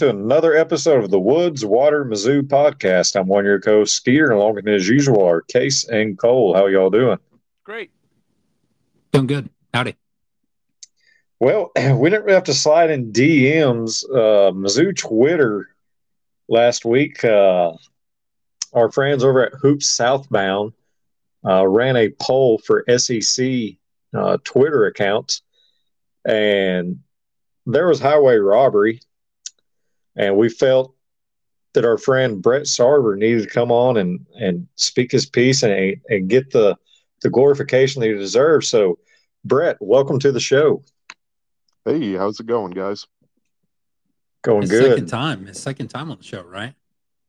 welcome to another episode of the Woods Water Mizzou podcast. I'm one of your co-hosts, Skeeter, along with me as usual are Case and Cole. How y'all doing? Great. Doing good. Howdy. Well, we didn't really have to slide in DMs. Uh, Mizzou Twitter last week, uh, our friends over at Hoops Southbound uh, ran a poll for SEC uh, Twitter accounts, and there was highway robbery, and we felt that our friend Brett Sarver needed to come on and and speak his piece and and get the the glorification that he deserves. So, Brett, welcome to the show. Hey, how's it going, guys? Going His good. second time. His second time on the show, right?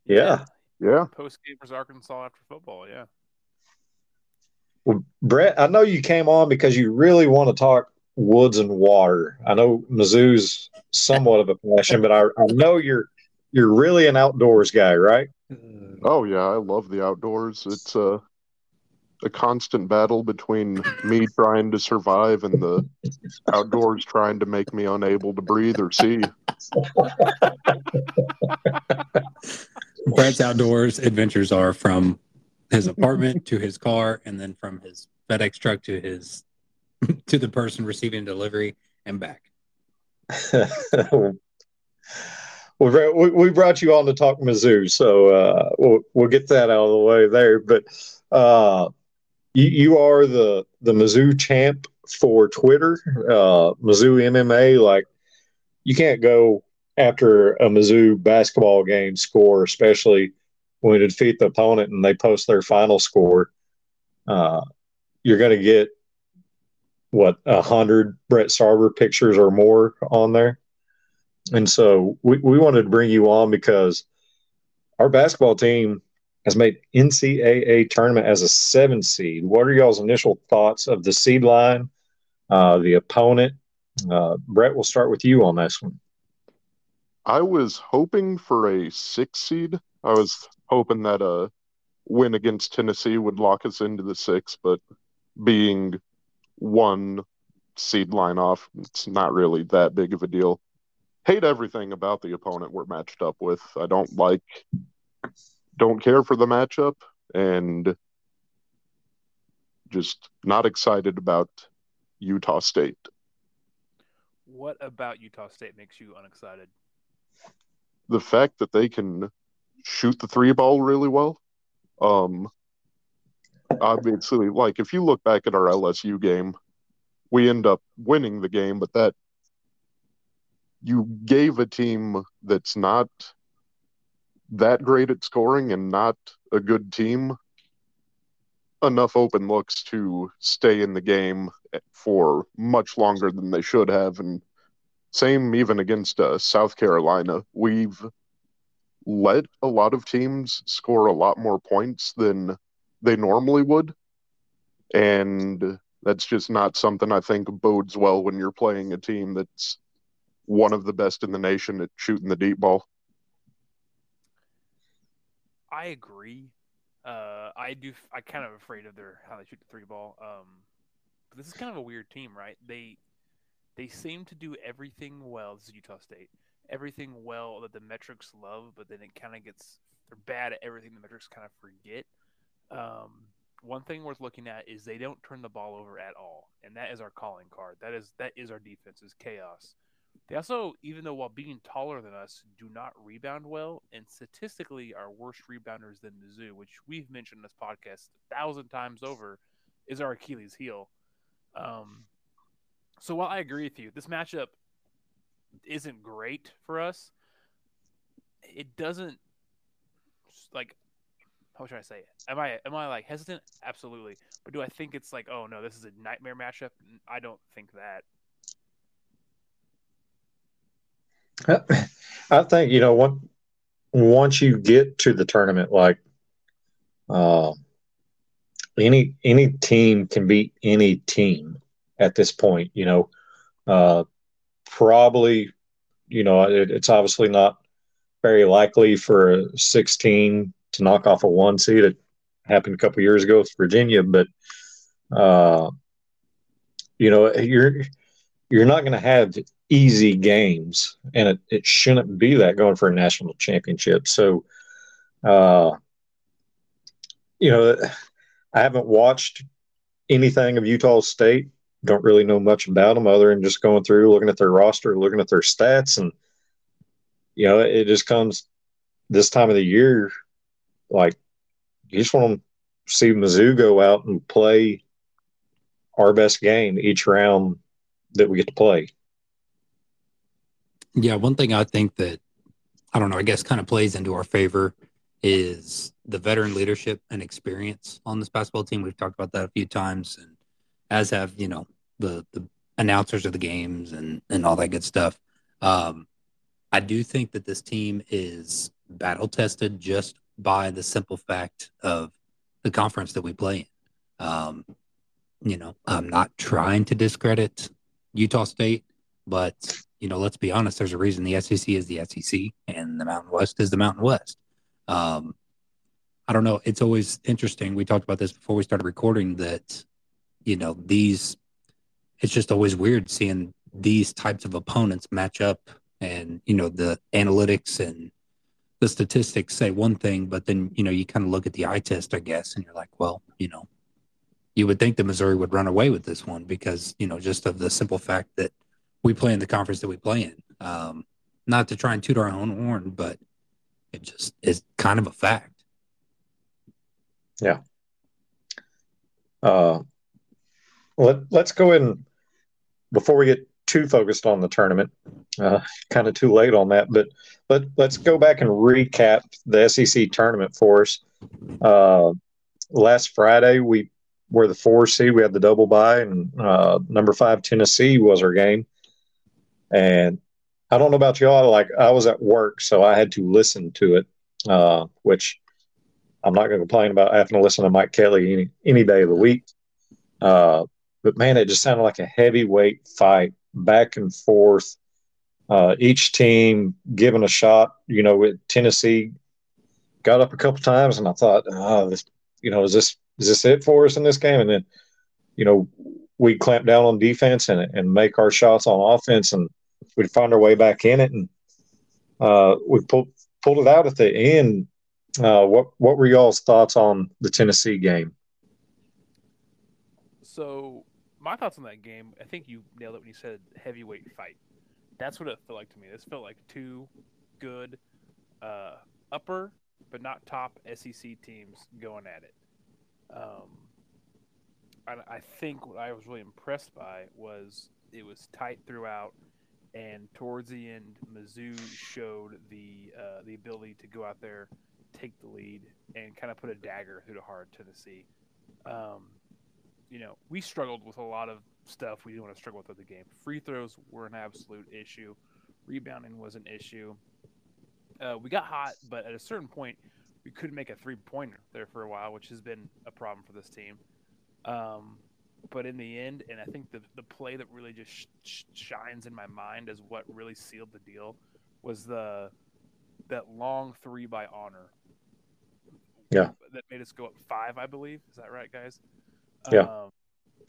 Yeah. Yeah, Post gamers Arkansas after football. Yeah. Well, Brett, I know you came on because you really want to talk woods and water. I know Mizzou's somewhat of a passion, but I, I know you're you're really an outdoors guy, right? Mm. Oh yeah, I love the outdoors. It's a a constant battle between me trying to survive and the outdoors trying to make me unable to breathe or see. Brett's outdoors adventures are from his apartment to his car, and then from his FedEx truck to his to the person receiving delivery and back. we brought you on to talk Mizzou, so uh, we'll we'll get that out of the way there. But uh, you, you are the the Mizzou champ for Twitter, uh, Mizzou MMA. Like you can't go after a Mizzou basketball game score, especially when you defeat the opponent and they post their final score. Uh, you're going to get what a hundred Brett Sarver pictures or more on there. And so we, we wanted to bring you on because our basketball team has made NCAA tournament as a seven seed. What are y'all's initial thoughts of the seed line, uh, the opponent? Uh, Brett, we'll start with you on this one. I was hoping for a six seed. I was hoping that a win against Tennessee would lock us into the six, but being one seed line off, it's not really that big of a deal. Hate everything about the opponent we're matched up with. I don't like, don't care for the matchup, and just not excited about Utah State. What about Utah State makes you unexcited? the fact that they can shoot the three ball really well. Um, obviously, like if you look back at our LSU game, we end up winning the game, but that you gave a team that's not that great at scoring and not a good team enough open looks to stay in the game for much longer than they should have and same even against uh, South Carolina. We've let a lot of teams score a lot more points than they normally would. And that's just not something I think bodes well when you're playing a team that's one of the best in the nation at shooting the deep ball. I agree. Uh, I do. I kind of afraid of their how they shoot the three ball. Um, this is kind of a weird team, right? They they seem to do everything well. This is Utah State. Everything well that the metrics love, but then it kind of gets they're bad at everything the metrics kind of forget. Um, one thing worth looking at is they don't turn the ball over at all, and that is our calling card. That is that is our defense is chaos. They also, even though while being taller than us, do not rebound well, and statistically are worse rebounders than Mizzou, which we've mentioned in this podcast a thousand times over, is our Achilles heel. Um, so while I agree with you, this matchup isn't great for us. It doesn't like how should I say it? Am I am I like hesitant? Absolutely. But do I think it's like, oh no, this is a nightmare matchup? I don't think that. I think you know what once you get to the tournament, like uh, any any team can beat any team at this point. You know, uh, probably you know it, it's obviously not very likely for a 16 to knock off a one seed. It happened a couple years ago with Virginia, but uh, you know you're you're not going to have easy games, and it, it shouldn't be that going for a national championship. So, uh, you know, I haven't watched anything of Utah State. Don't really know much about them other than just going through, looking at their roster, looking at their stats, and you know, it just comes this time of the year, like you just want to see Mizzou go out and play our best game each round that we get to play. Yeah, one thing I think that I don't know, I guess kind of plays into our favor is the veteran leadership and experience on this basketball team. We've talked about that a few times, and as have you know the the announcers of the games and and all that good stuff. Um, I do think that this team is battle tested just by the simple fact of the conference that we play in. Um, you know, I'm not trying to discredit Utah State, but you know, let's be honest. There's a reason the SEC is the SEC and the Mountain West is the Mountain West. Um, I don't know. It's always interesting. We talked about this before we started recording that, you know, these, it's just always weird seeing these types of opponents match up and, you know, the analytics and the statistics say one thing, but then, you know, you kind of look at the eye test, I guess, and you're like, well, you know, you would think that Missouri would run away with this one because, you know, just of the simple fact that we play in the conference that we play in. Um, not to try and toot our own horn, but it just is kind of a fact. Yeah. Uh, let, let's go in before we get too focused on the tournament. Uh, kind of too late on that, but let, let's go back and recap the SEC tournament for us. Uh, last Friday, we were the four seed. We had the double bye, and uh, number five Tennessee was our game. And I don't know about y'all. Like I was at work, so I had to listen to it, uh, which I'm not going to complain about having to listen to Mike Kelly any any day of the week. Uh, but man, it just sounded like a heavyweight fight, back and forth. Uh, each team giving a shot. You know, Tennessee got up a couple times, and I thought, oh, this, you know, is this is this it for us in this game? And then, you know, we clamp down on defense and and make our shots on offense, and we'd find our way back in it, and uh, we pulled pulled it out at the end. Uh, what what were y'all's thoughts on the Tennessee game? So my thoughts on that game, I think you nailed it when you said heavyweight fight. That's what it felt like to me. This felt like two good uh, upper but not top SEC teams going at it. Um, I, I think what I was really impressed by was it was tight throughout and towards the end, Mizzou showed the uh, the ability to go out there, take the lead, and kind of put a dagger through the heart of Tennessee. Um, you know, we struggled with a lot of stuff we didn't want to struggle with at the game. Free throws were an absolute issue. Rebounding was an issue. Uh, we got hot, but at a certain point, we couldn't make a three pointer there for a while, which has been a problem for this team. Um, but in the end, and I think the the play that really just sh- shines in my mind as what really sealed the deal was the that long three by Honor. Yeah, that made us go up five, I believe. Is that right, guys? Yeah. Um,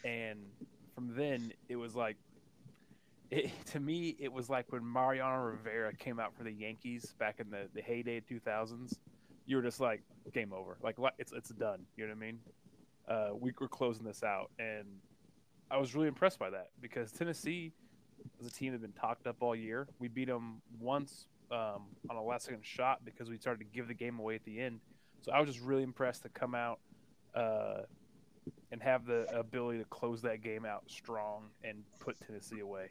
and from then, it was like, it, to me, it was like when Mariano Rivera came out for the Yankees back in the, the heyday of 2000s. You were just like, game over. Like, it's it's done. You know what I mean? uh, we were closing this out, and I was really impressed by that because Tennessee was a team had been talked up all year. We beat them once um, on a last second shot because we started to give the game away at the end. So I was just really impressed to come out uh, and have the ability to close that game out strong and put Tennessee away.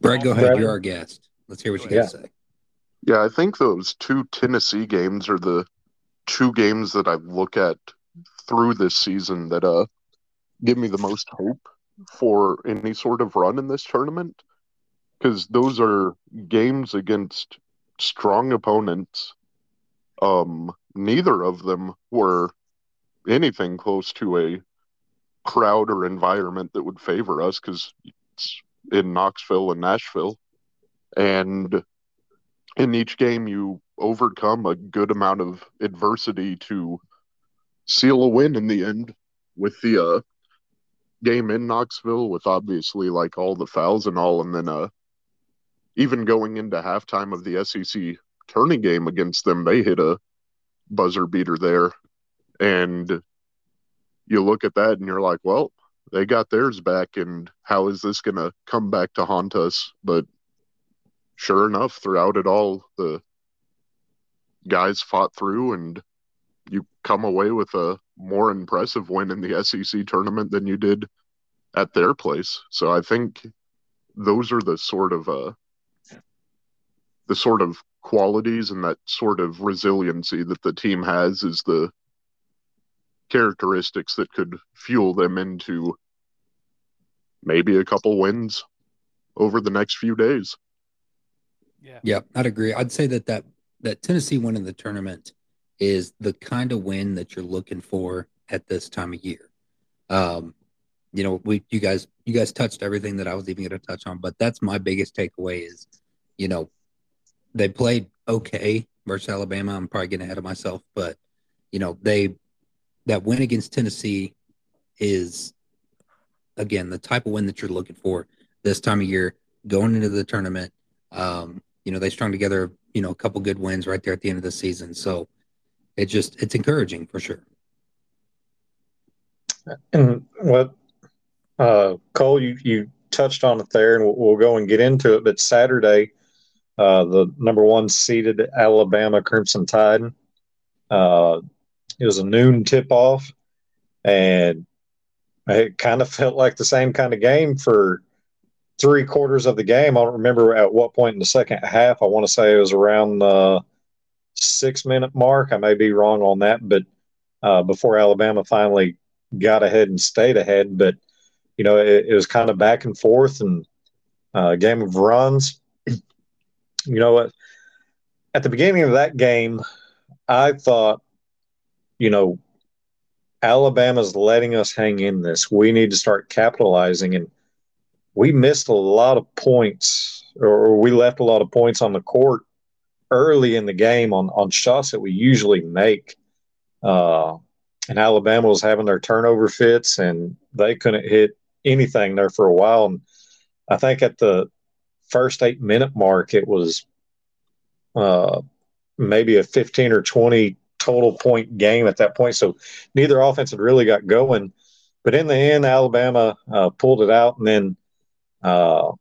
Brett, go ahead. You're our guest. Let's hear what you got to say. Yeah, I think those two Tennessee games are the two games that I look at through this season that uh give me the most hope for any sort of run in this tournament because those are games against strong opponents. Um, neither of them were anything close to a crowd or environment that would favor us because it's in Knoxville and Nashville. And in each game, you overcome a good amount of adversity to seal a win in the end with the uh game in Knoxville with obviously like all the fouls and all, and then uh, even going into halftime of the SEC tourney game against them, they hit a buzzer beater there, and you look at that and you're like, well, they got theirs back, and how is this going to come back to haunt us? But sure enough, throughout it all, the guys fought through, and you come away with a more impressive win in the SEC tournament than you did at their place. So I think those are the sort of uh, the sort of qualities and that sort of resiliency that the team has is the characteristics that could fuel them into maybe a couple wins over the next few days. Yeah. Yeah, I'd agree. I'd say that that that Tennessee win in the tournament is the kind of win that you're looking for at this time of year. Um, you know, we you guys you guys touched everything that I was even going to touch on, but that's my biggest takeaway is, you know, they played okay versus Alabama. I'm probably getting ahead of myself, but you know, they that win against Tennessee is again the type of win that you're looking for this time of year going into the tournament. Um, you know, they strung together, you know, a couple good wins right there at the end of the season. So it just it's encouraging for sure. And what uh, Cole, you you touched on it there, and we'll, we'll go and get into it. But Saturday, uh, the number one seeded Alabama Crimson Tide, uh, it was a noon tip off, and it kind of felt like the same kind of game for three quarters of the game. I don't remember at what point in the second half. I want to say it was around the six minute mark. I may be wrong on that, but uh, before Alabama finally got ahead and stayed ahead. But you know, it, it was kind of back and forth and uh, game of runs. You know what? At the beginning of that game, I thought, you know, Alabama's letting us hang in this. We need to start capitalizing. And we missed a lot of points, or we left a lot of points on the court early in the game on, on shots that we usually make. Uh, and Alabama was having their turnover fits, and they couldn't hit anything there for a while. And I think at the first eight minute mark, it was uh, maybe a 15 or 20 total point game at that point. So neither offense had really got going. But in the end, Alabama uh, pulled it out, and then uh,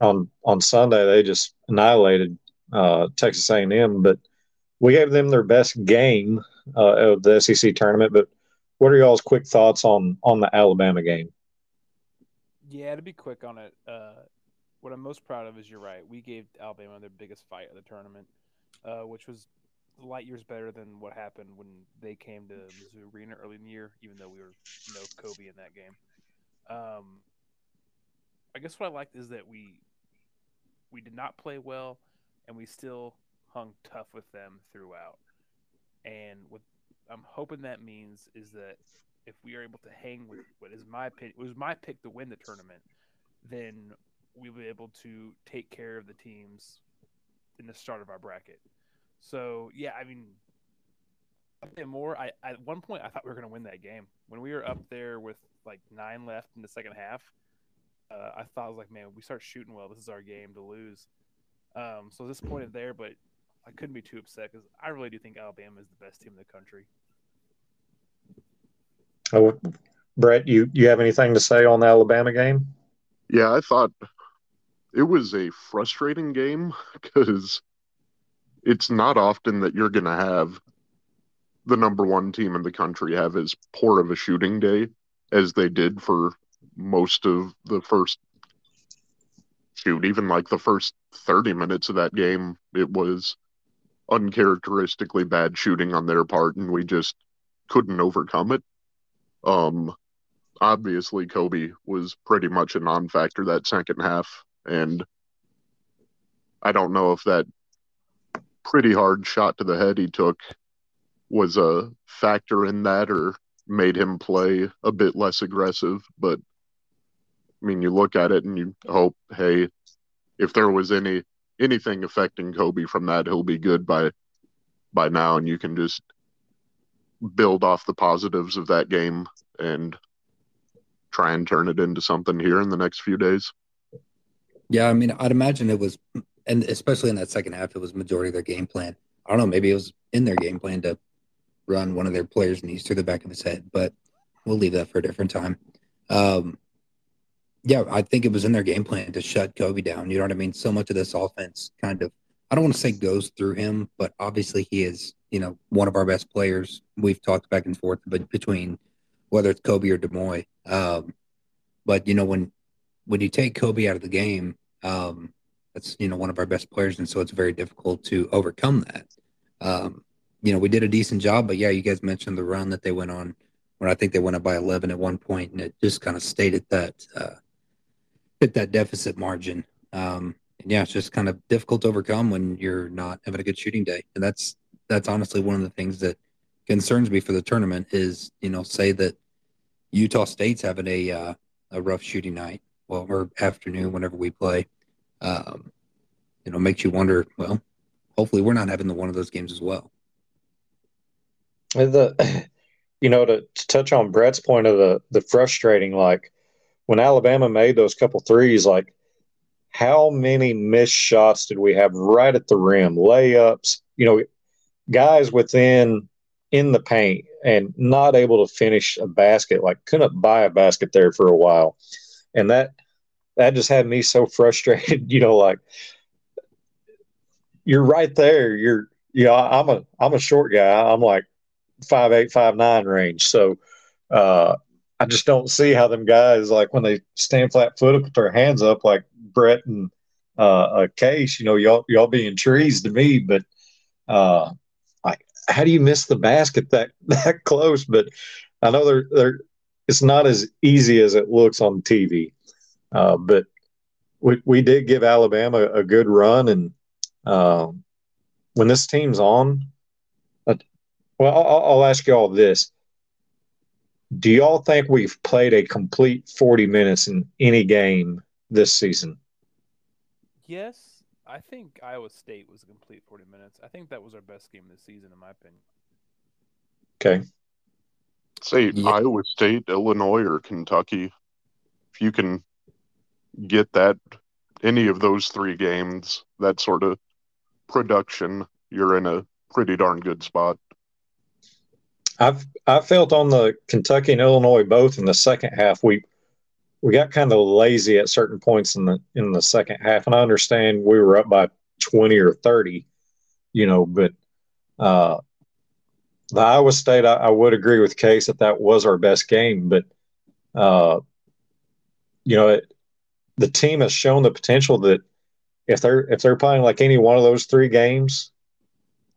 on on Sunday they just annihilated uh, Texas A&M. But we gave them their best game uh, of the SEC tournament. But what are y'all's quick thoughts on on the Alabama game? Yeah, to be quick on it, uh, what I'm most proud of is you're right. We gave Alabama their biggest fight of the tournament, uh, which was light years better than what happened when they came to Mizzou Arena early in the year, even though we were no Kobe in that game. Um, I guess what I liked is that we we did not play well, and we still hung tough with them throughout. And what I'm hoping that means is that if we are able to hang with what is my pick, was my pick to win the tournament, then we'll be able to take care of the teams in the start of our bracket. So yeah, I mean, more. I at one point I thought we were going to win that game when we were up there with like nine left in the second half. Uh, I thought I was like, man, we start shooting well. This is our game to lose. Um, so disappointed there, but I couldn't be too upset because I really do think Alabama is the best team in the country. Oh, Brett, you you have anything to say on the Alabama game? Yeah, I thought it was a frustrating game because it's not often that you're going to have the number one team in the country have as poor of a shooting day as they did for most of the first shoot. Even like the first 30 minutes of that game it was uncharacteristically bad shooting on their part and we just couldn't overcome it. Um obviously Kobe was pretty much a non-factor that second half and i don't know if that pretty hard shot to the head he took was a factor in that or made him play a bit less aggressive. But I mean, you look at it and you hope, hey, if there was any anything affecting Kobe from that, he'll be good by by now, and you can just build off the positives of that game and try and turn it into something here in the next few days. Yeah, I mean, I'd imagine it was, and especially in that second half, it was majority of their game plan. I don't know, maybe it was in their game plan to run one of their players' knees through the back of his head, but we'll leave that for a different time. Um, yeah, I think it was in their game plan to shut Kobe down. You know what I mean? So much of this offense kind of, I don't want to say goes through him, but obviously he is, you know, one of our best players. We've talked back and forth, but between whether it's Kobe or D'Moi. Um, but you know, when when you take Kobe out of the game, um, that's you know one of our best players, and so it's very difficult to overcome that. Um, you know, we did a decent job, but yeah, you guys mentioned the run that they went on, where I think they went up by 11 at one point, and it just kind of stayed at that uh, hit that deficit margin. Um, and yeah, it's just kind of difficult to overcome when you're not having a good shooting day, and that's that's honestly one of the things that concerns me for the tournament is you know say that Utah State's having a uh, a rough shooting night, well, or afternoon whenever we play. Um, you know, makes you wonder. Well, hopefully, we're not having the one of those games as well. The, you know, to, to touch on Brett's point of the the frustrating, like when Alabama made those couple threes, like how many missed shots did we have right at the rim, layups? You know, guys within in the paint and not able to finish a basket, like couldn't buy a basket there for a while. And that that just had me so frustrated, you know, like you're right there. You're you know, I'm a I'm a short guy. I'm like five eight, five nine range. So uh I just don't see how them guys like when they stand flat footed with their hands up like Brett and uh, a case, you know, y'all y'all being trees to me, but uh, like how do you miss the basket that that close? But I know they're they're it's not as easy as it looks on TV. Uh, but we we did give Alabama a good run, and um, when this team's on, uh, well, I'll, I'll ask you all this: Do y'all think we've played a complete forty minutes in any game this season? Yes. I think Iowa State was a complete 40 minutes. I think that was our best game this season, in my opinion. Okay. Say yeah. Iowa State, Illinois, or Kentucky. If you can get that, any of those three games, that sort of production, you're in a pretty darn good spot. I've I felt on the Kentucky and Illinois both in the second half we we got kind of lazy at certain points in the in the second half, and I understand we were up by twenty or thirty, you know, but uh, the Iowa State, I, I, would agree with Case that that was our best game, but uh, you know, it, the team has shown the potential that if they're if they're playing like any one of those three games,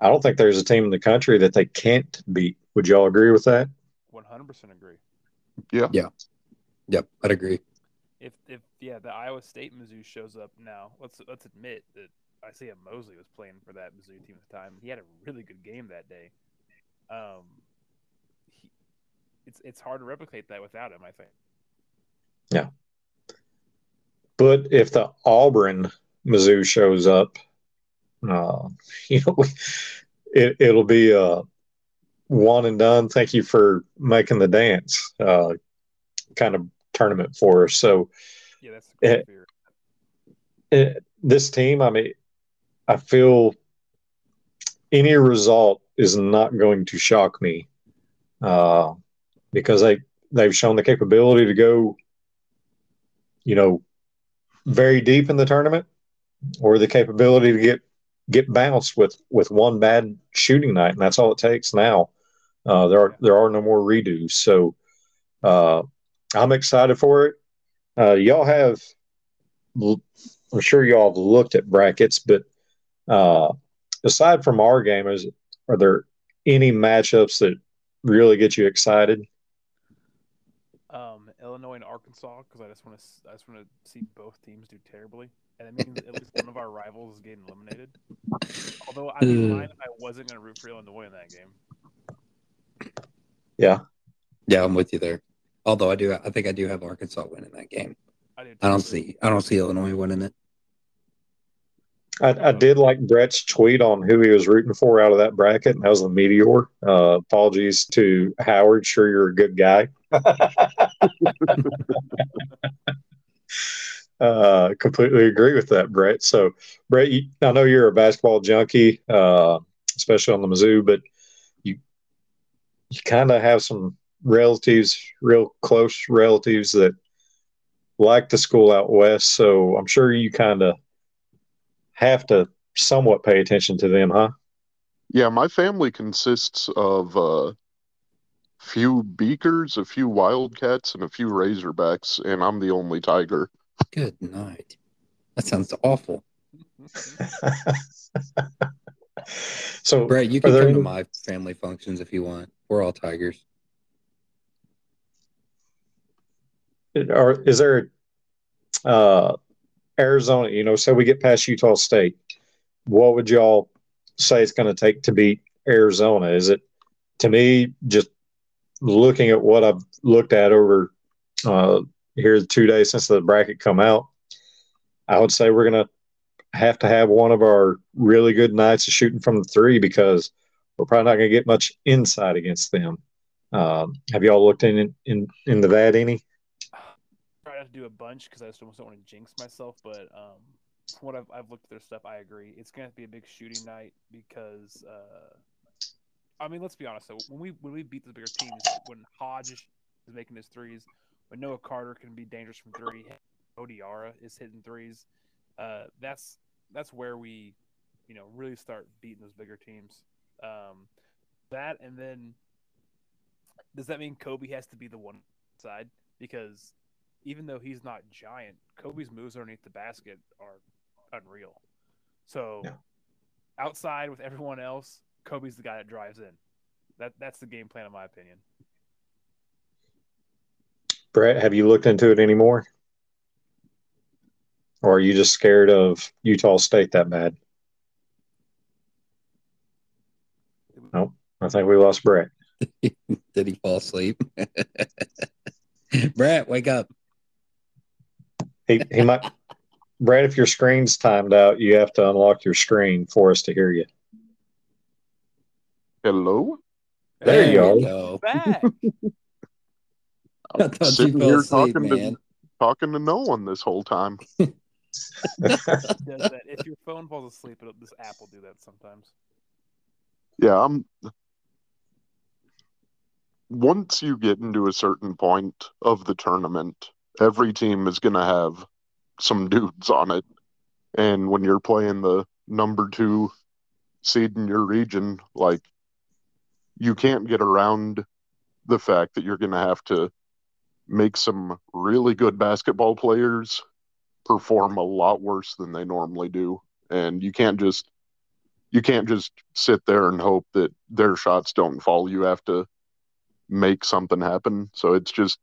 I don't think there's a team in the country that they can't beat. Would y'all agree with that? One hundred percent agree. Yeah. Yeah. Yep, I'd agree. If if yeah, the Iowa State Mizzou shows up now, let's let's admit that Isiaih Mosley was playing for that Mizzou team at the time. He had a really good game that day. Um, he, it's it's hard to replicate that without him. I think. Yeah. But if the Auburn Mizzou shows up, uh, you know, it, it'll be a one and done. Thank you for making the dance. Uh, kind of tournament for us. So, yeah, that's it, it, this team. I mean, I feel any result is not going to shock me uh, because they they've shown the capability to go, you know, very deep in the tournament, or the capability to get get bounced with with one bad shooting night, and that's all it takes now. Uh, there are there are no more redos, so uh, I'm excited for it. Uh, y'all have, I'm sure y'all have looked at brackets, but uh, aside from our game, is are there any matchups that really get you excited? Um, Illinois and Arkansas, because I just want to, I just want to see both teams do terribly, and it means at least one of our rivals is getting eliminated. Although I mean, uh, I wasn't going to root for Illinois in that game. Yeah, yeah, I'm with you there. Although I do, I think I do have Arkansas winning that game. I, do I don't see, I don't see Illinois winning it. I, I did like Brett's tweet on who he was rooting for out of that bracket, and that was the Meteor. Uh, apologies to Howard. Sure, you're a good guy. uh, completely agree with that, Brett. So, Brett, you, I know you're a basketball junkie, uh, especially on the Mizzou, but you you kind of have some relatives, real close relatives that like the school out west. So, I'm sure you kind of have to somewhat pay attention to them, huh? Yeah, my family consists of a uh, few Beakers, a few Wildcats, and a few Razorbacks, and I'm the only Tiger. Good night. That sounds awful. so, Brett, you can come any... to my family functions if you want. We're all Tigers. Or is there uh, Arizona, you know, say we get past Utah State, what would y'all say it's going to take to beat Arizona? Is it, to me, just looking at what I've looked at over uh, here the two days since the bracket come out, I would say we're going to have to have one of our really good nights of shooting from the three because we're probably not going to get much insight against them. Um, have y'all looked in, in into that any? Do a bunch because I just don't want to jinx myself. But um, what I've, I've looked at their stuff, I agree. It's to be a big shooting night because, uh, I mean, let's be honest. So when we when we beat the bigger teams, when Hodge is making his threes, when Noah Carter can be dangerous from three, Mo Diarra is hitting threes. Uh, that's that's where we, you know, really start beating those bigger teams. Um, that and then does that mean Kobe has to be the one side because even though he's not giant, Kobe's moves underneath the basket are unreal. So yeah. outside with everyone else, Kobe's the guy that drives in. That that's the game plan in my opinion. Brett, have you looked into it anymore? Or are you just scared of Utah State that bad? Nope. I think we lost Brett. Did he fall asleep? Brett, wake up. He he might. Brett, if your screen's timed out, you have to unlock your screen for us to hear you. Hello. There, there you go. Back. I'm sitting here asleep, talking man. to talking to no one this whole time. Does that if your phone falls asleep, this app will do that sometimes. Yeah, I'm. Once you get into a certain point of the tournament, every team is going to have some dudes on it. And when you're playing the number two seed in your region, like you can't get around the fact that you're going to have to make some really good basketball players perform a lot worse than they normally do. And you can't just you can't just sit there and hope that their shots don't fall. You have to make something happen. So it's just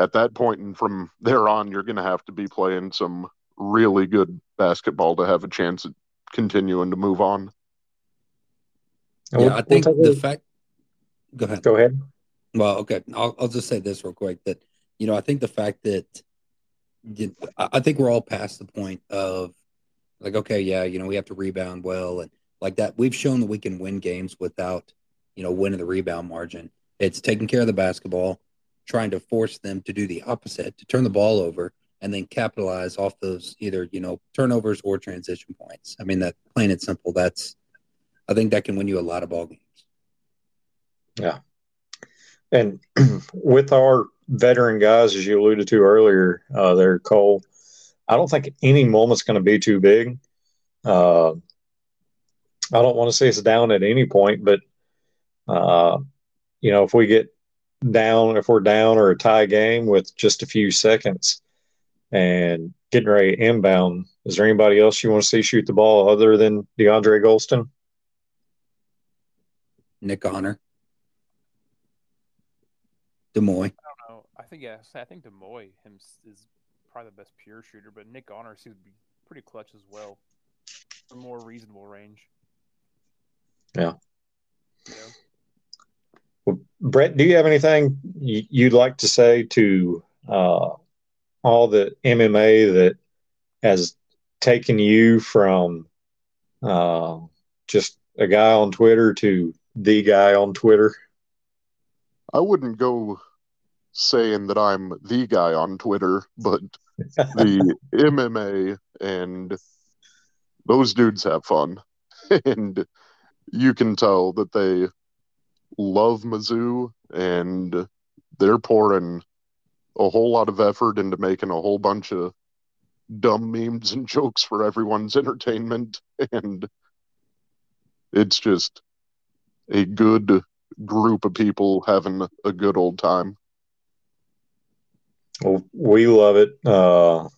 at that point and from there on, you're going to have to be playing some really good basketball to have a chance at continuing to move on. Yeah, I think the fact. Go ahead. Go ahead. Well, okay. I'll, I'll just say this real quick that, you know, I think the fact that I think we're all past the point of like, okay, yeah, you know, we have to rebound well and like that. We've shown that we can win games without, you know, winning the rebound margin. It's taking care of the basketball, trying to force them to do the opposite, to turn the ball over and then capitalize off those either, you know, turnovers or transition points. I mean, that plain and simple, that's, I think that can win you a lot of ball games. Yeah. And with our veteran guys, as you alluded to earlier, uh, there, Cole, I don't think any moment's going to be too big. Uh, I don't want to say it's down at any point, but, uh, you know, if we get down if we're down or a tie game with just a few seconds and getting ready to inbound. Is there anybody else you want to see shoot the ball other than DeAndre Gholston? Nick Honor. D'Moi. I don't know. I think yes. I think D'Moi him is probably the best pure shooter, but Nick Honor seems to be pretty clutch as well. For more reasonable range. Yeah. yeah. Brett, do you have anything you'd like to say to uh, all the MMA that has taken you from uh, just a guy on Twitter to the guy on Twitter? I wouldn't go saying that I'm the guy on Twitter, but the MMA and those dudes have fun. and you can tell that they love Mizzou and they're pouring a whole lot of effort into making a whole bunch of dumb memes and jokes for everyone's entertainment. And it's just a good group of people having a good old time. Well, we love it. Uh,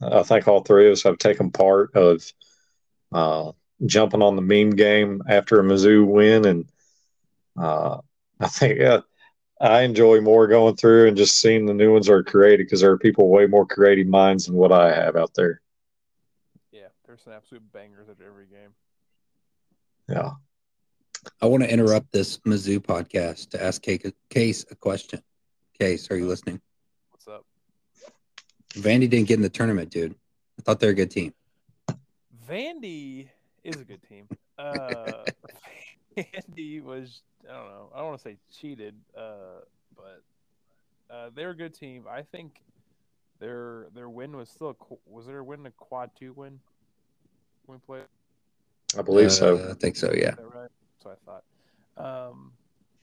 I think all three of us have taken part of uh, jumping on the meme game after a Mizzou win, and uh, I think uh, I enjoy more going through and just seeing the new ones are created because there are people way more creative minds than what I have out there. Yeah, there's some absolute bangers at every game. Yeah. I want to interrupt this Mizzou podcast to ask Case a question. Case, are you listening? What's up? Vandy didn't get in the tournament, dude. I thought they're a good team. Vandy is a good team. Uh, Vandy was I don't know. I don't want to say cheated, uh, but uh, they're a good team. I think their their win was still a, was their win a quad two win when we played. I believe Uh, so. I think so. Yeah. Is right? That's what I thought. Um,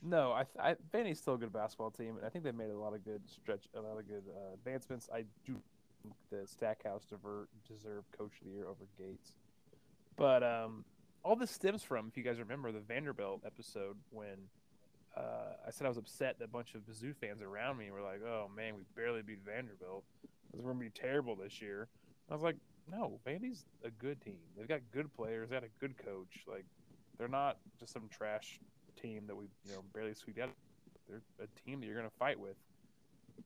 no, I, I Vandy's still a good basketball team, and I think they made a lot of good stretch, a lot of good uh, advancements. I do think the Stackhouse divert deserve Coach of the Year over Gates, but um, all this stems from, if you guys remember, the Vanderbilt episode when uh, I said I was upset that a bunch of Mizzou fans around me were like, "Oh man, we barely beat Vanderbilt. We're gonna be terrible this year." I was like, "No, Vandy's a good team. They've got good players. They got a good coach. Like, they're not just some trash team that we you know barely squeaked out. They're a team that you're gonna fight with."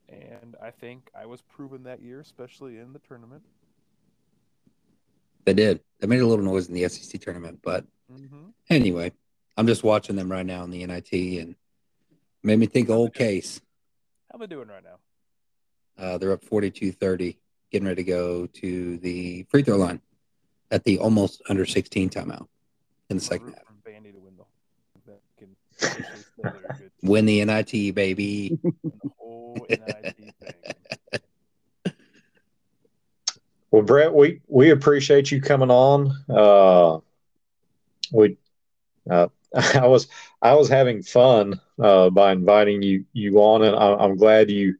And I think I was proven that year, especially in the tournament. They did. They made a little noise in the SEC tournament, but Mm-hmm. anyway, I'm just watching them right now in the NIT and made me think of old case. How they doing right now? Uh, they're up 42-30, getting ready to go to the free throw line at the almost under 16 timeout in the second half. win the that can officially say they're a good team. Win the NIT, baby. The whole NIT thing. Well, Brett, we we appreciate you coming on. Uh, we, uh, I was I was having fun uh, by inviting you you on, and I, I'm glad you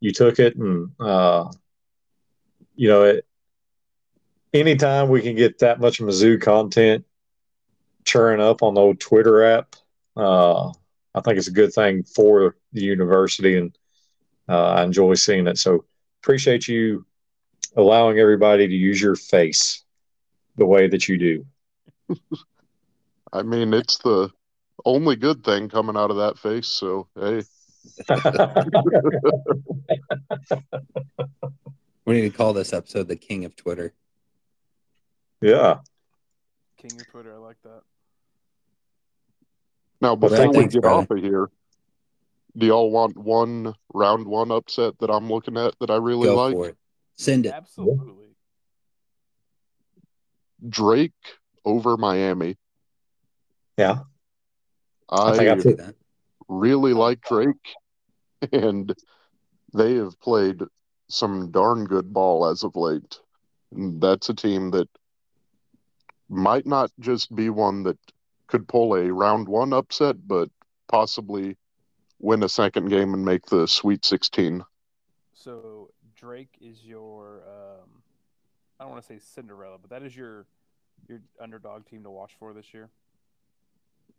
you took it. And uh, you know, it, anytime we can get that much Mizzou content churning up on the old Twitter app, uh, I think it's a good thing for the university, and uh, I enjoy seeing it. So appreciate you allowing everybody to use your face the way that you do. I mean, it's the only good thing coming out of that face. So, hey, We need to call this episode the King of Twitter. yeah. King of Twitter, I like that. now Well, before we get off of here, do y'all want one round one upset that I'm looking at that I really Go like? For it. Send it. Absolutely. Drake over Miami. Yeah. I I, think I I'll that. really like Drake, and they have played some darn good ball as of late. And that's a team that might not just be one that could pull a round one upset, but possibly win a second game and make the Sweet 16. So Drake is your um, I don't want to say Cinderella, but that is your your underdog team to watch for this year.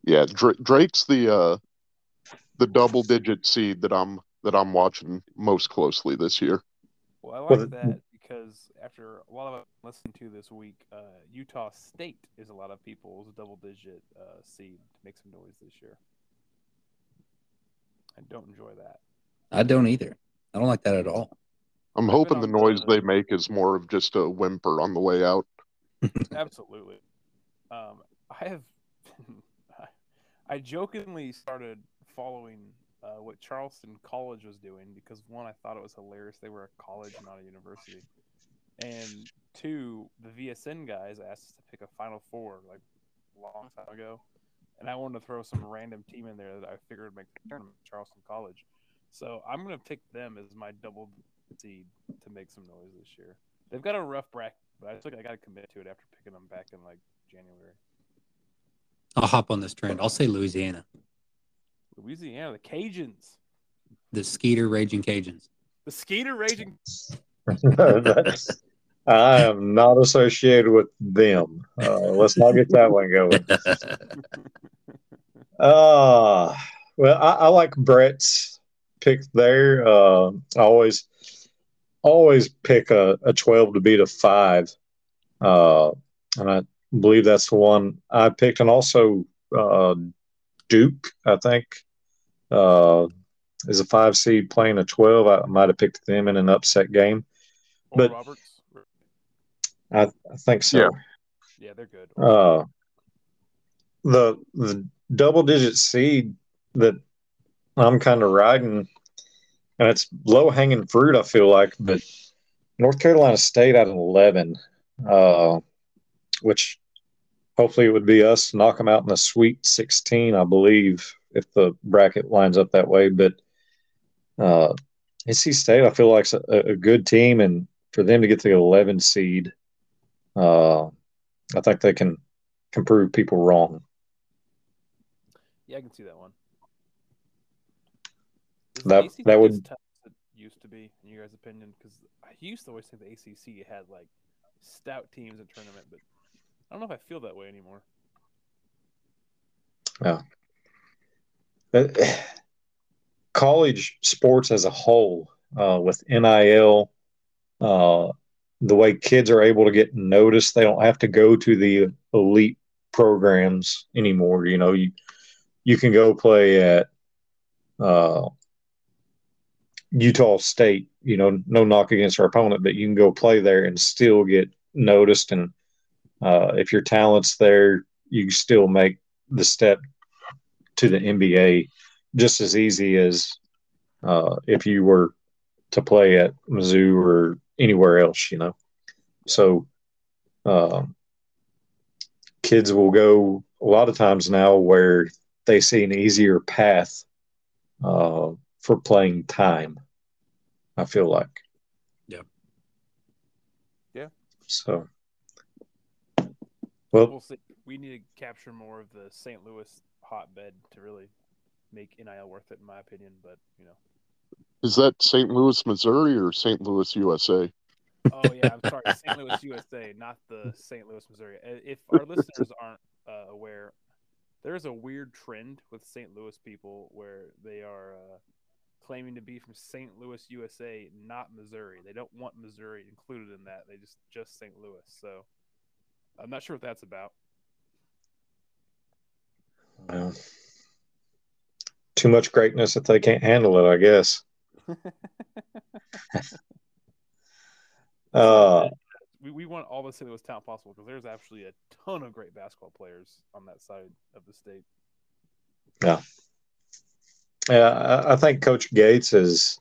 Yeah, Drake's the uh, the double digit seed that I'm that I'm watching most closely this year. Well, I like that because after a lot of what I'm listening to this week, uh, Utah State is a lot of people's double digit uh, seed to make some noise this year. I don't enjoy that. I don't either. I don't like that at all. I'm hoping the noise the- they make is more of just a whimper on the way out. Absolutely. Um, I have. I jokingly started following uh, what Charleston College was doing because one, I thought it was hilarious. They were a college, not a university. And two, the VSN guys asked us to pick a Final Four like a long time ago, and I wanted to throw some random team in there that I figured would make the tournament, Charleston College. So I'm gonna pick them as my double seed to make some noise this year. They've got a rough bracket, but I think I got to commit to it after picking them back in like January. I'll hop on this trend. I'll say Louisiana. Louisiana, the Cajuns, The Skeeter Raging Cajuns. the Skeeter Raging. I am not associated with them. Uh, let's not get that one going. Uh, well, I, I like Brett's pick there. Uh, I always, always pick a, a 12 to beat a five. Uh, and I believe that's the one I picked. And also, uh, Duke, I think, uh, is a five seed playing a 12. I might have picked them in an upset game. Oral But- Roberts. I, I think so. Yeah. Yeah, they're good. uh, the the double digit seed that I'm kind of riding, and it's low hanging fruit. I feel like, but North Carolina State at eleven, uh, which hopefully it would be us to knock them out in the Sweet Sixteen, I believe, if the bracket lines up that way. But uh, NC State, I feel like is a, a good team, and for them to get the eleven seed. Uh, I think they can can prove people wrong. Yeah, I can see that one. That- that would- as tough as it used to be, in your guys' opinion? Because I used to always think the ACC had like stout teams in tournament, but I don't know if I feel that way anymore. Uh, College sports as a whole, uh, with NIL, uh, the way kids are able to get noticed, they don't have to go to the elite programs anymore. You know, you you can go play at uh, Utah State. You know, no knock against our opponent, but you can go play there and still get noticed. And uh, if your talent's there, you still make the step to the NBA just as easy as uh, if you were to play at Mizzou or anywhere else, you know. So uh, kids will go a lot of times now where they see an easier path uh, for playing time. I feel like. Yep. Yeah. So. Well, We'll see. We need to capture more of the St. Louis hotbed to really make NIL worth it, in my opinion. But you know, Is that St. Louis, Missouri, or St. Louis, USA? oh yeah, I'm sorry, St. Louis, USA, not the St. Louis, Missouri. Uh, If our listeners aren't uh, aware, there is a weird trend with St. Louis people where they are uh, claiming to be from St. Louis, USA, not Missouri. They don't want Missouri included in that. They just just St. Louis. So I'm not sure what that's about. well, too much greatness if they can't handle it, I guess. Uh, we, we want all the St. Louis talent possible because there's actually a ton of great basketball players on that side of the state. Yeah, I, I think Coach Gates is,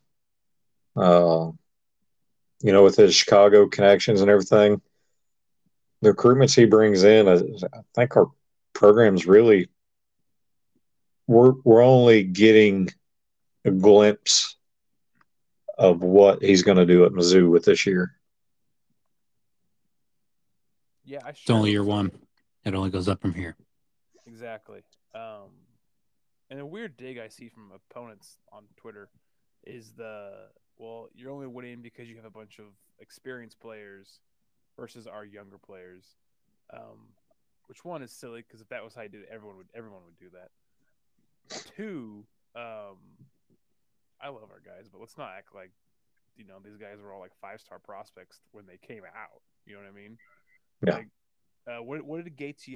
uh, you know, with his Chicago connections and everything, the recruitments he brings in, I, I think our program's really, we're we're only getting a glimpse of what he's going to do at Mizzou with this year. Yeah, I It's only hope year one. It only goes up from here. Exactly. Um, and a weird dig I see from opponents on Twitter is the well, you're only winning because you have a bunch of experienced players versus our younger players. Um, which one is silly because if that was how you did it, everyone would everyone would do that. Two, um, I love our guys, but let's not act like you know these guys were all like five star prospects when they came out. You know what I mean? Yeah. Like, uh, what what did Gates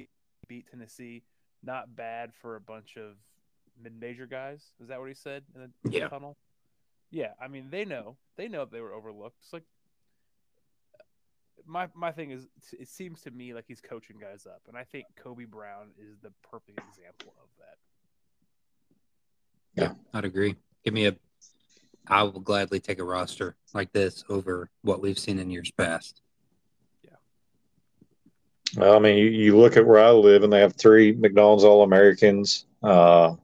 beat Tennessee? Not bad for a bunch of mid-major guys. Is that what he said in the, Yeah. tunnel? Yeah, I mean they know they know they were overlooked. It's like my my thing is it seems to me like he's coaching guys up, and I think Kobe Brown is the perfect example of that. Yeah, I'd agree. Give me a. I will gladly take a roster like this over what we've seen in years past. Yeah. Well, I mean, you, you look at where I live, and they have three McDonald's All Americans. Uh,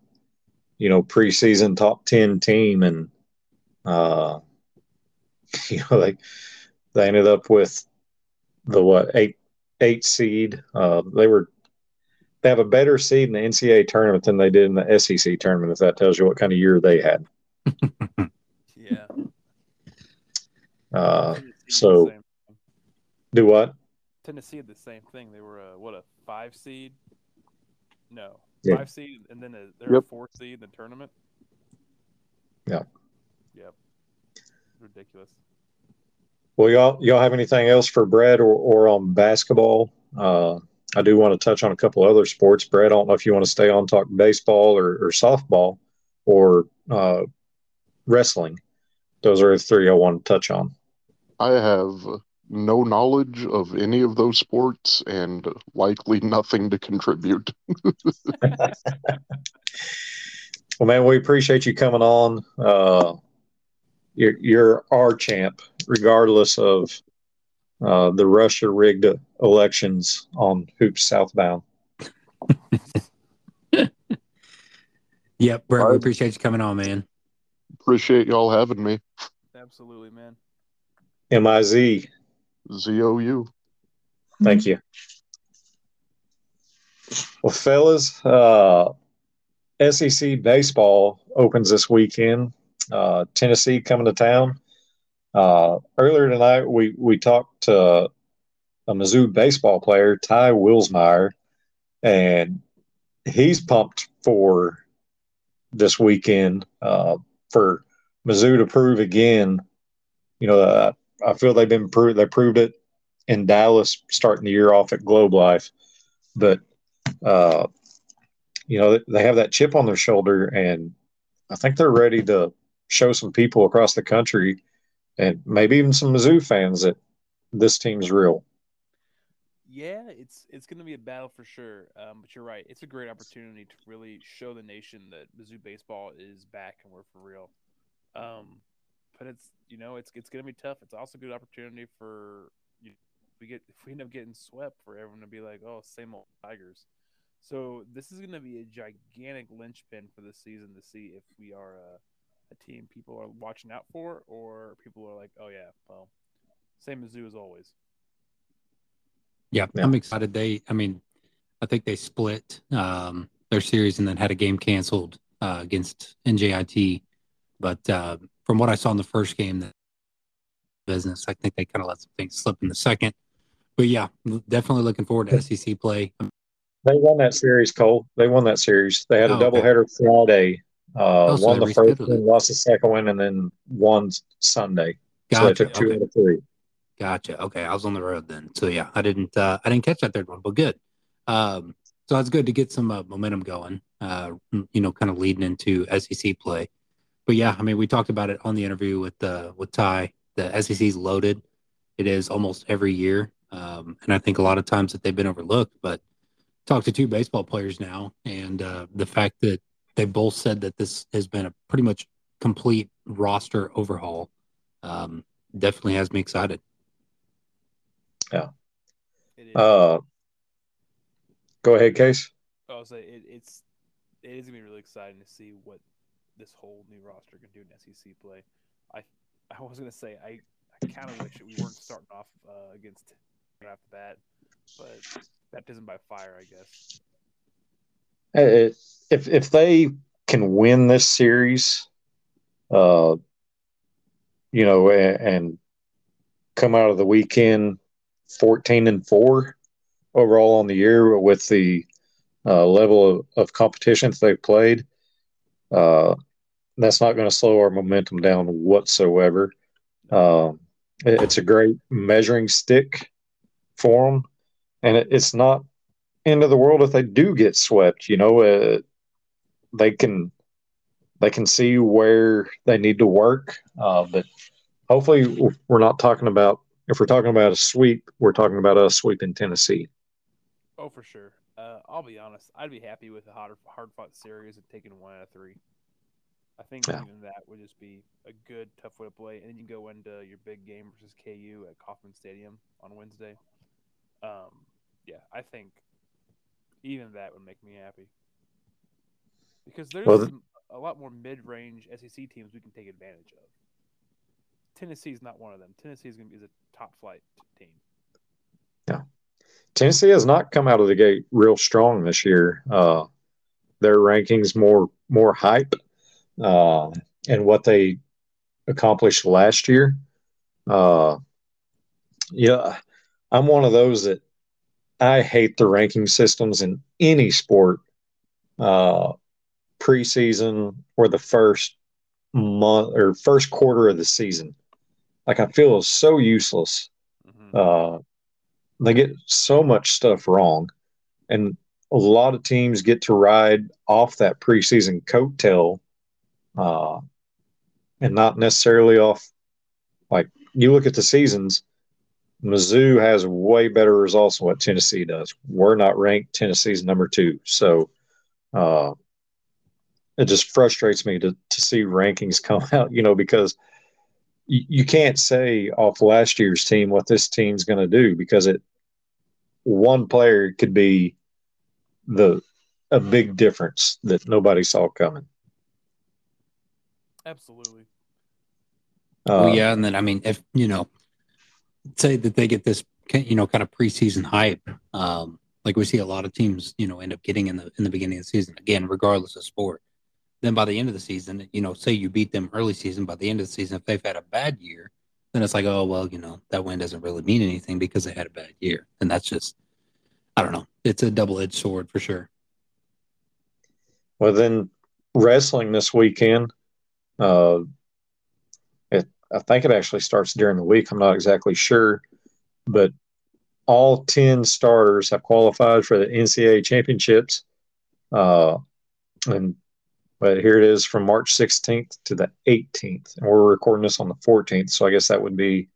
you know, preseason top ten team, and uh, you know they they ended up with the what eight eight seed. Uh, they were they have a better seed in the NCAA tournament than they did in the SEC tournament. If that tells you what kind of year they had. Yeah. Uh, Tennessee did the so- do what? Tennessee had the same thing. They were a what a five seed? No, Yeah. five seed, and then a, they're a four seed in the tournament. Yeah. Yep. Ridiculous. Well, y'all y'all have anything else for Brett or, or on basketball? Uh, I do want to touch on a couple other sports. Brett, I don't know if you want to stay on talk baseball or, or softball or uh, wrestling. Those are the three I want to touch on. I have no knowledge of any of those sports and likely nothing to contribute. Well, man, we appreciate you coming on. Uh, you're, you're our champ, regardless of uh, the Russia rigged elections on Hoops Southbound. Yep, Brett, we appreciate you coming on, man. Appreciate y'all having me. Absolutely, man. MIZ, ZOU. thank you. Well, fellas, uh, SEC baseball opens this weekend. Uh, Tennessee coming to town. Uh, earlier tonight, we we talked to a Mizzou baseball player, Ty Wilmsmeyer, and he's pumped for this weekend uh, for Mizzou to prove again. You know, uh, I feel they've been proved. They proved it in Dallas, starting the year off at Globe Life, but uh, you know they have that chip on their shoulder, and I think they're ready to show some people across the country, and maybe even some Mizzou fans that this team's real. Yeah, it's it's going to be a battle for sure. Um, but you're right; it's a great opportunity to really show the nation that Mizzou baseball is back and we're for real. Um, but it's you know it's it's going to be tough. It's also a good opportunity for you, if we get if we end up getting swept for everyone to be like, oh, same old Tigers. So this is going to be a gigantic linchpin for the season to see if we are a, a team people are watching out for, or people are like, oh yeah, well, same Mizzou as always. Yeah, Yeah. I'm excited. They, I mean, I think they split um, their series and then had a game canceled uh, against NJIT. But uh, from what I saw in the first game, the business, I think they kind of let some things slip in the second. But yeah, definitely looking forward to SEC play. They won that series, Cole. They won that series. They had a Oh, okay. doubleheader Friday. Uh, Oh, so won the first one, lost the second one, and then won Sunday. So they took two Okay. out of three. Gotcha. Okay, I was on the road then, so yeah, I didn't uh, I didn't catch that third one, but good. Um, so it's good to get some uh, momentum going. Uh, you know, kind of leading into SEC play. But yeah, I mean, we talked about it on the interview with uh, with Ty. The SEC is loaded. It is almost every year, um, and I think a lot of times that they've been overlooked. But talked to two baseball players now, and uh, the fact that they both said that this has been a pretty much complete roster overhaul um, definitely has me excited. Yeah. Uh, go ahead, Case. I'll say it, it's it is gonna be really exciting to see what this whole new roster can do in SEC play. I I was gonna say I, I kind of wish we weren't starting off uh, against right off the bat, but baptism by fire, I guess. If if they can win this series, uh, you know, and, and come out of the weekend fourteen and four overall on the year with the uh, level of, of competition they've played, uh, that's not going to slow our momentum down whatsoever. Um, it- it's a great measuring stick for them, and it, it's not end of the world if they do get swept. You know, uh, they can they can see where they need to work. Uh, but hopefully, we're not talking about if we're talking about a sweep, we're talking about a sweep in Tennessee. Oh, for sure. Uh, I'll be honest. I'd be happy with a hard hard fought series and taking one out of three. I think Yeah. even that would just be a good tough way to play, and then you go into your big game versus KU at Kauffman Stadium on Wednesday. Um, yeah, I think even that would make me happy because there's Well, some- a lot more mid-range SEC teams we can take advantage of. Tennessee is not one of them. Tennessee is going to be is a top flight team. Yeah, Tennessee has not come out of the gate real strong this year. Uh, their rankings more more hype, uh, and what they accomplished last year. Uh, yeah, I'm one of those that I hate the ranking systems in any sport. Uh, preseason or the first month or first quarter of the season, like I feel so useless. Mhm. Uh, they get so much stuff wrong, and a lot of teams get to ride off that preseason coattail, uh, and not necessarily off. Like you look at the seasons, Mizzou has way better results than what Tennessee does. We're not ranked. Tennessee's number two, so uh, it just frustrates me to to see rankings come out. You know because you, you can't say off last year's team what this team's going to do because it one player could be the a big difference that nobody saw coming. Absolutely. Uh, well, yeah, and then I mean, if you know, say that they get this, you know, kind of preseason hype, um, like we see a lot of teams, you know, end up getting in the in the beginning of the season. Again, regardless of sport, then by the end of the season, you know, say you beat them early season, by the end of the season, if they've had a bad year, then it's like, oh well, you know, that win doesn't really mean anything because they had a bad year, and that's just, I don't know, it's a double edged sword for sure. Well, then wrestling this weekend. Uh, it I think it actually starts during the week. I'm not exactly sure, but all ten starters have qualified for the NCAA championships. Uh, and but here it is from March 16th to the 18th, and we're recording this on the 14th. So I guess that would be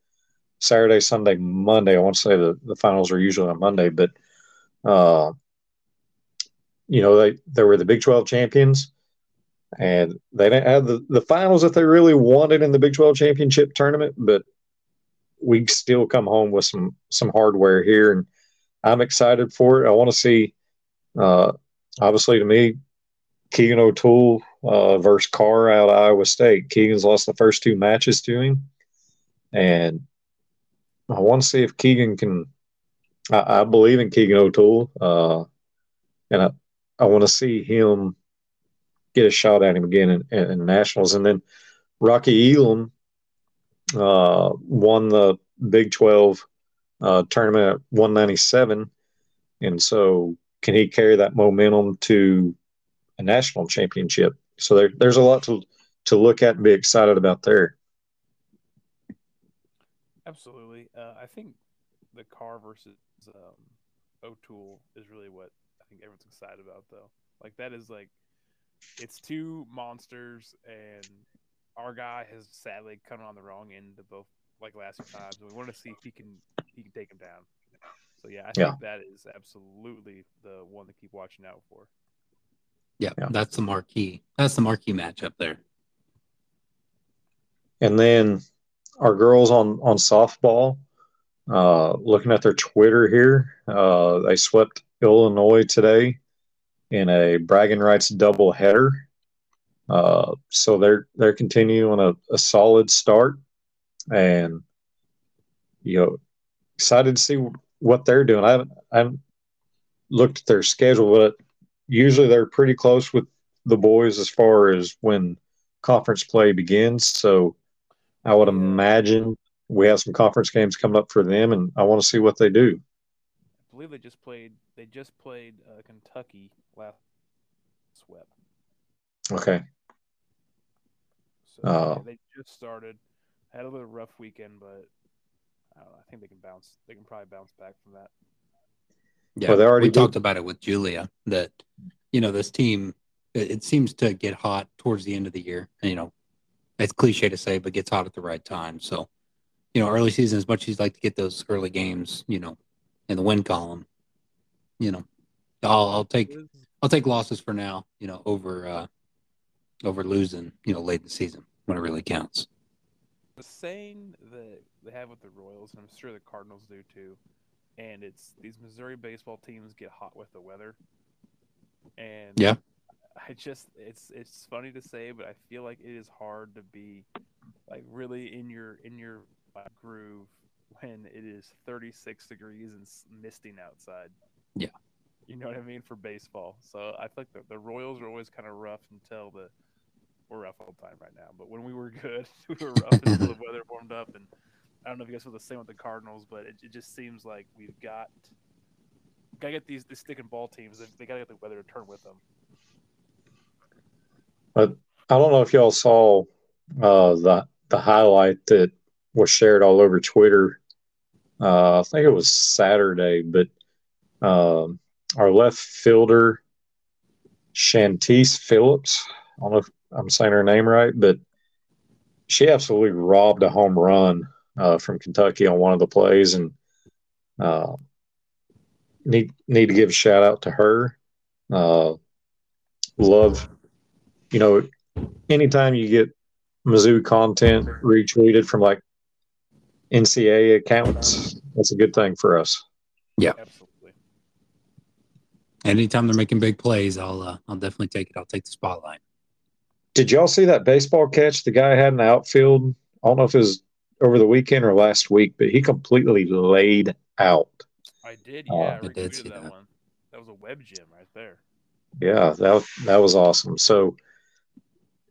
Saturday, Sunday, Monday. I want to say the, the finals are usually on Monday, but uh, you know they they were the Big 12 champions, and they didn't have the, the finals that they really wanted in the Big 12 championship tournament, but we still come home with some some hardware here, and I'm excited for it. I want to see. Uh, obviously, to me, Keegan O'Toole uh, versus Carr out of Iowa State. Keegan's lost the first two matches to him, and I want to see if Keegan can. I, I believe in Keegan O'Toole, uh, and I, I want to see him get a shot at him again in, in, nationals. And then Rocky Elam uh, won the Big 12 uh, tournament at 197. And so, can he carry that momentum to a national championship? So, there, there's a lot to, to look at and be excited about there. Absolutely. Uh, I think the Carr versus um, O'Toole is really what I think everyone's excited about, though. Like that is like it's two monsters, and our guy has sadly come on the wrong end of both like last few times. And we want to see if he can he can take him down. So yeah, I Yeah. think that is absolutely the one to keep watching out for. Yeah, Yeah. that's the marquee. That's the marquee matchup there. And then our girls on on softball, uh, looking at their Twitter here, uh, they swept Illinois today in a bragging rights doubleheader. Uh, so they're they're continuing a, a solid start, and you know, excited to see what they're doing. I haven't I haven't looked at their schedule, but usually they're pretty close with the boys as far as when conference play begins. So I would imagine we have some conference games coming up for them, and I want to see what they do. I believe they just played. They just played uh, Kentucky last swept. Okay. So Oh. yeah, they just started. Had a little rough weekend, but I, don't know, I think they can bounce. They can probably bounce back from that. Yeah, Well, they already we did- talked about it with Julia that you know this team it, it seems to get hot towards the end of the year. And, you know, it's cliche to say, but gets hot at the right time. So, you know, early season as much as you'd like to get those early games, you know, in the win column, you know, I'll I'll take I'll take losses for now, you know, over uh over losing, you know, late in the season when it really counts. The saying that they have with the Royals, and I'm sure the Cardinals do too, and it's these Missouri baseball teams get hot with the weather, and Yeah. I just it's it's funny to say, but I feel like it is hard to be like really in your in your groove when it is 36 degrees and misting outside. Yeah. You know what I mean for baseball. So I think the, the Royals are always kind of rough until the we're rough all the time right now. But when we were good, we were rough until the weather warmed up. And I don't know if you guys feel the same with the Cardinals, but it, it just seems like we've got gotta get these the stick and ball teams. They, they gotta get the weather to turn with them. But I don't know if y'all saw uh, the the highlight that was shared all over Twitter. Uh, I think it was Saturday, but um, our left fielder Shantice Phillips. I don't know if I'm saying her name right, but she absolutely robbed a home run uh, from Kentucky on one of the plays, and uh, need need to give a shout out to her. Uh, love you know, anytime you get Mizzou content retweeted from like NCAA accounts, that's a good thing for us. Yeah, absolutely. Anytime they're making big plays, I'll uh, I'll definitely take it. I'll take the spotlight. Did y'all see that baseball catch the guy had in the outfield? I don't know if it was over the weekend or last week, but he completely laid out. I did, Oh, yeah. I I did see that, that. one. That was a web gem right there. Yeah, that that was awesome. So,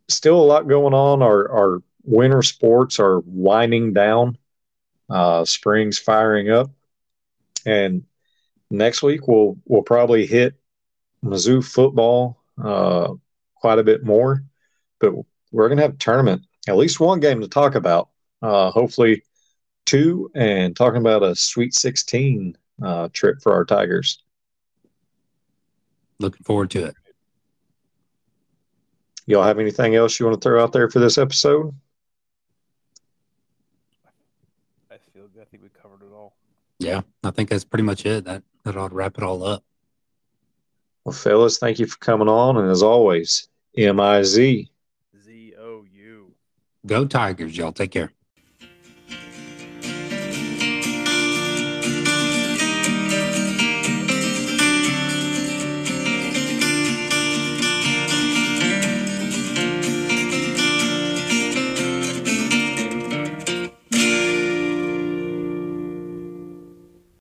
still a lot going on. Our our winter sports are winding down. Uh, spring's firing up, and next week we'll we'll probably hit Mizzou football uh, quite a bit more. But we're gonna have a tournament, at least one game to talk about. Uh, hopefully, two, and talking about a Sweet Sixteen uh, trip for our Tigers. Looking forward to it. Y'all have anything else you want to throw out there for this episode? I feel good. I think we covered it all. Yeah, I think that's pretty much it. That that ought to wrap it all up. Well, fellas, thank you for coming on. And as always, M I Z. Z O U. Go Tigers, y'all. Take care.